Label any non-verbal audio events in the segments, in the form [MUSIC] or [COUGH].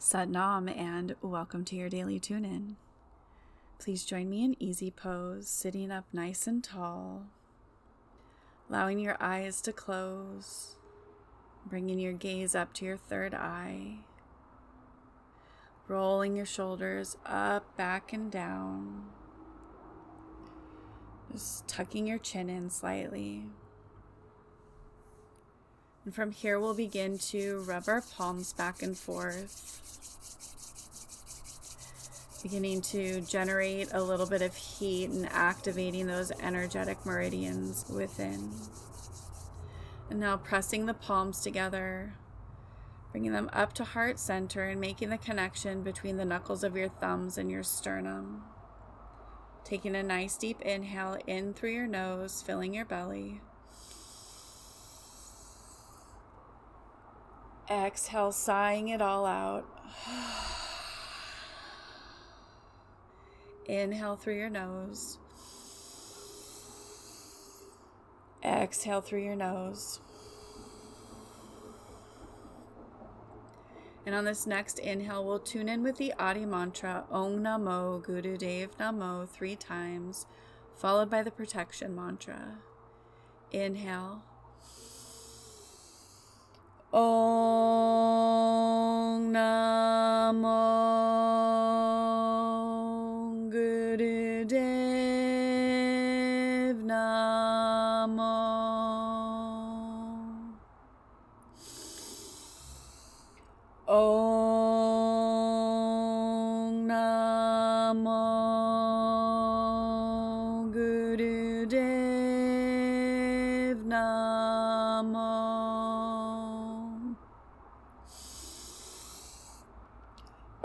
Satnam, and welcome to your daily tune in. Please join me in easy pose, sitting up nice and tall, allowing your eyes to close, bringing your gaze up to your third eye, rolling your shoulders up, back, and down, just tucking your chin in slightly. And from here, we'll begin to rub our palms back and forth, beginning to generate a little bit of heat and activating those energetic meridians within. And now pressing the palms together, bringing them up to heart center and making the connection between the knuckles of your thumbs and your sternum. Taking a nice deep inhale in through your nose, filling your belly. Exhale, sighing it all out. [SIGHS] Inhale through your nose. Exhale through your nose. And on this next inhale, we'll tune in with the Adi mantra Om Namo Guru Dev Namo three times, followed by the protection mantra. Inhale. Om Namo Guru Dev Namo. Om Namo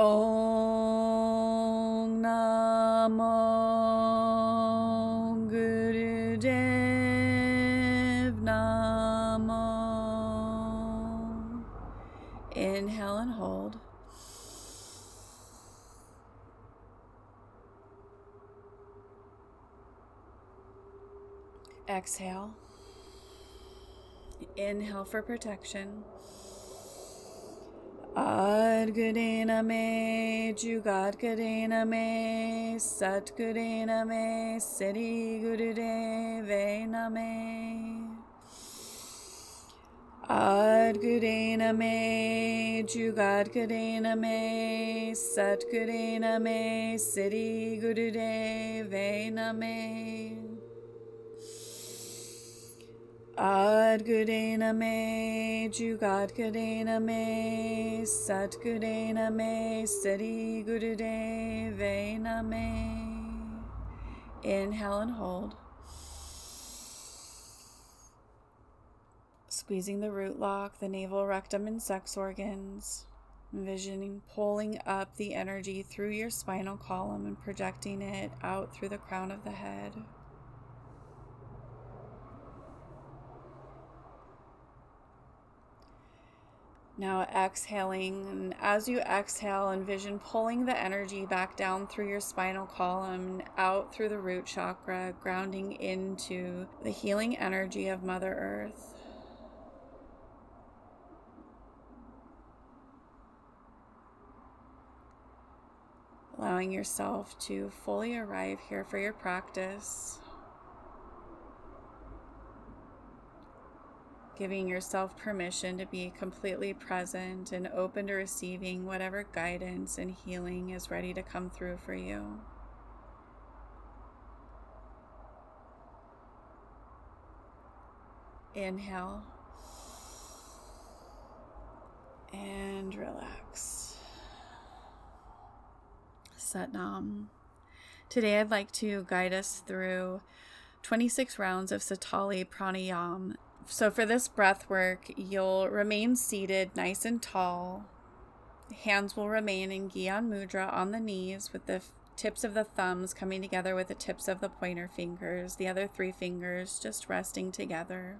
Om Namo Guru Dev Namo. Inhale and hold. Exhale. Inhale for protection. Adgurena me, Jugadgurena me, Satgurena me, Siddhi Gurudevena me. Adgurena me, Jugadgurena me, Satgurena me, Siddhi Gurudevena me. Adgurena me, Jugadgurena me, Satgurena me, Siddhi Gurudevena me. Inhale and hold. Squeezing the root lock, the navel, rectum, and sex organs. Envisioning pulling up the energy through your spinal column and projecting it out through the crown of the head. Now exhaling, and as you exhale, envision pulling the energy back down through your spinal column out through the root chakra, grounding into the healing energy of Mother Earth. Allowing yourself to fully arrive here for your practice. Giving yourself permission to be completely present and open to receiving whatever guidance and healing is ready to come through for you. Inhale and relax. Satnam. Today, I'd like to guide us through 26 rounds of Sitali Pranayam so for this breath work, you'll remain seated nice and tall. Hands will remain in Gyan Mudra on the knees with the tips of the thumbs coming together with the tips of the pointer fingers, the other three fingers just resting together.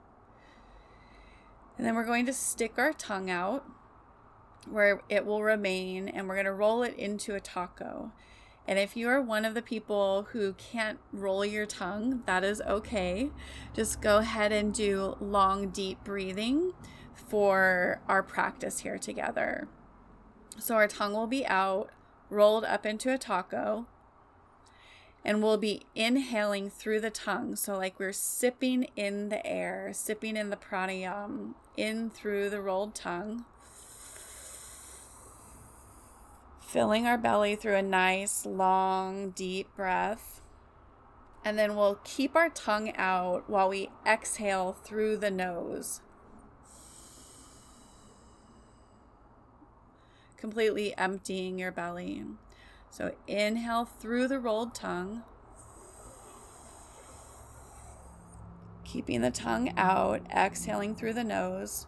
And then we're going to stick our tongue out where it will remain and we're going to roll it into a taco. And if you are one of the people who can't roll your tongue, that is okay. Just go ahead and do long, deep breathing for our practice here together. So our tongue will be out, rolled up into a taco, and we'll be inhaling through the tongue. So, like we're sipping in the air, sipping in the pranayam in through the rolled tongue, filling our belly through a nice, long, deep breath. And then we'll keep our tongue out while we exhale through the nose. Completely emptying your belly. So inhale through the rolled tongue. Keeping the tongue out, exhaling through the nose.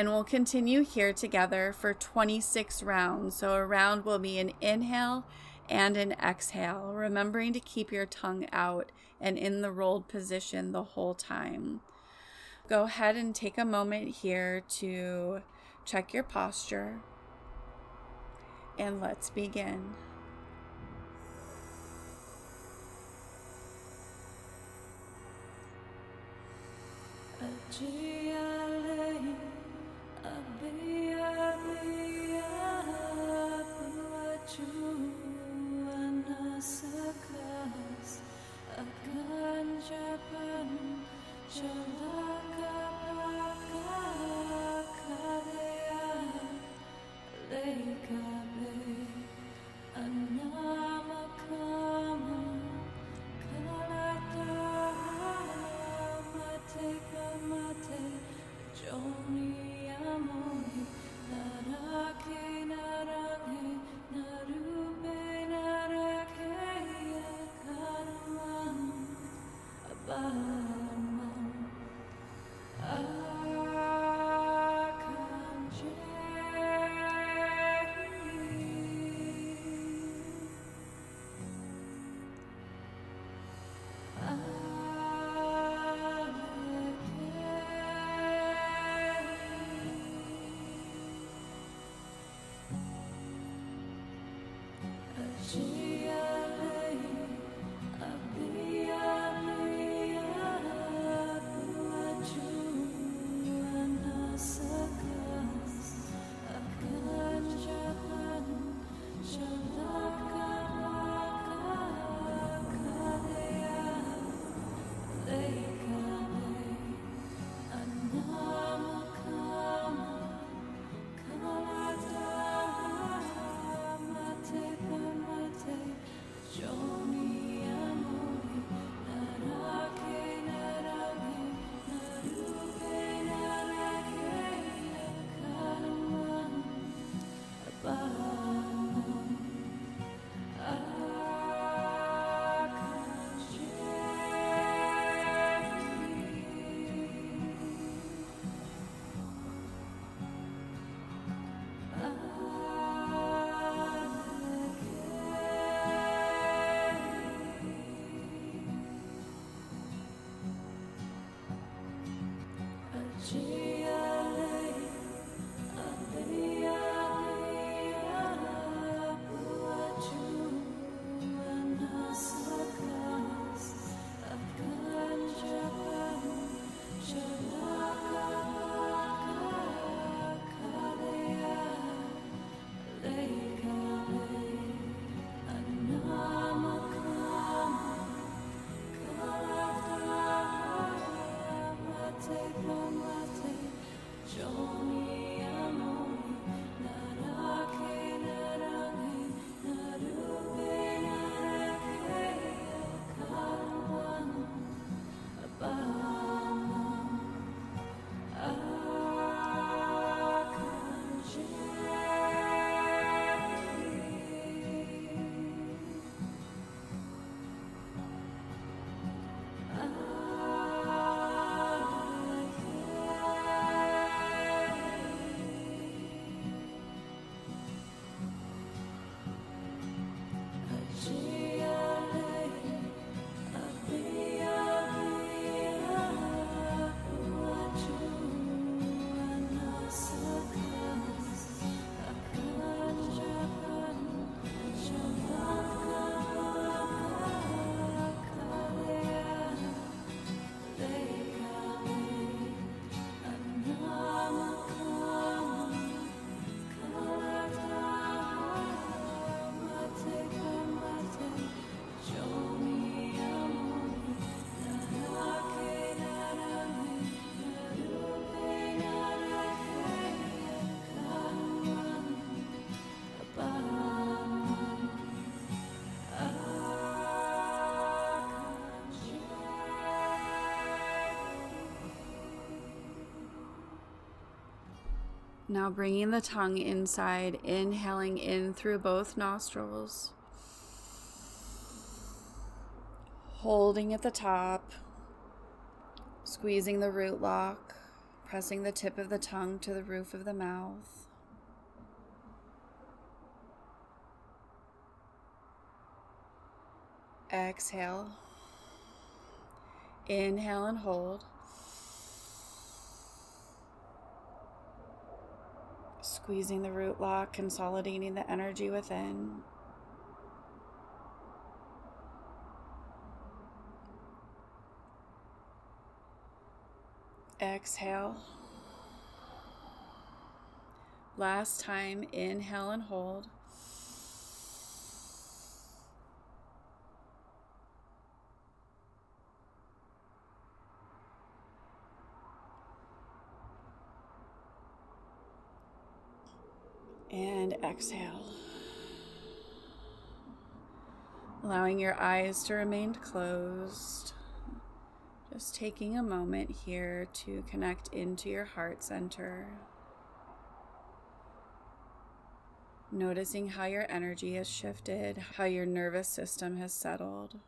and we'll continue here together for 26 rounds. So a round will be an inhale and an exhale, remembering to keep your tongue out and in the rolled position the whole time. Go ahead and take a moment here to check your posture. And let's begin. Adrian. Now bringing the tongue inside, inhaling in through both nostrils. Holding at the top, squeezing the root lock, pressing the tip of the tongue to the roof of the mouth. Exhale. Inhale and hold. Squeezing the root lock, consolidating the energy within. Exhale. Last time, inhale and hold. And exhale. Allowing your eyes to remain closed. Just taking a moment here to connect into your heart center. Noticing how your energy has shifted, how your nervous system has settled.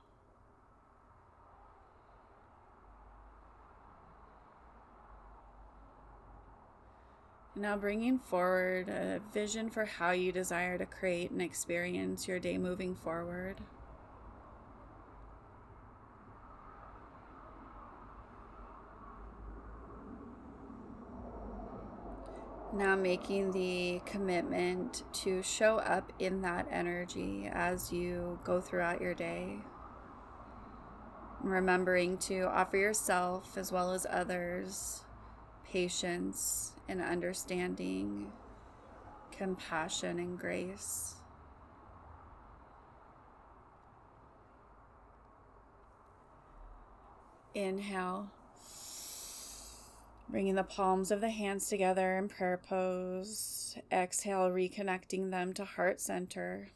Now, bringing forward a vision for how you desire to create and experience your day moving forward. Now, making the commitment to show up in that energy as you go throughout your day. Remembering to offer yourself as well as others patience and understanding, compassion and grace. Inhale. Bringing the palms of the hands together in prayer pose. Exhale, reconnecting them to heart center.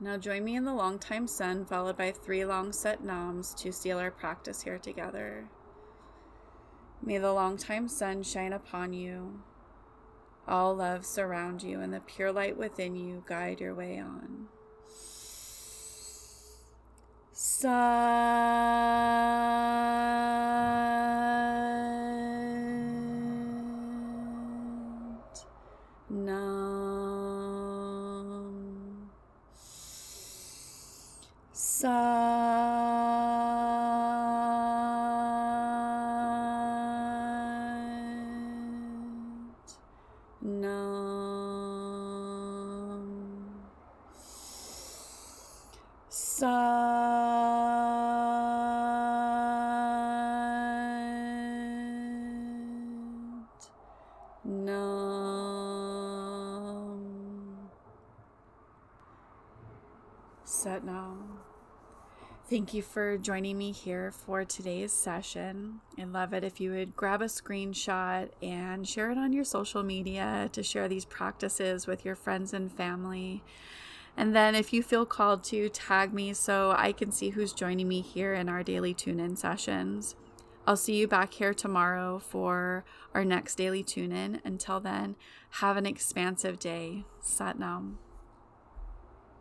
Now join me in the long time sun, followed by three long Sat Nams to seal our practice here together. May the long time sun shine upon you. All love surround you, and the pure light within you guide your way on. Sat Nam Sat Nam Sat Nam Sat Nam. Thank you for joining me here for today's session. I'd love it if you would grab a screenshot and share it on your social media to share these practices with your friends and family. And then, if you feel called to, tag me so I can see who's joining me here in our daily tune in sessions. I'll see you back here tomorrow for our next daily tune in. Until then, have an expansive day. Sat Nam.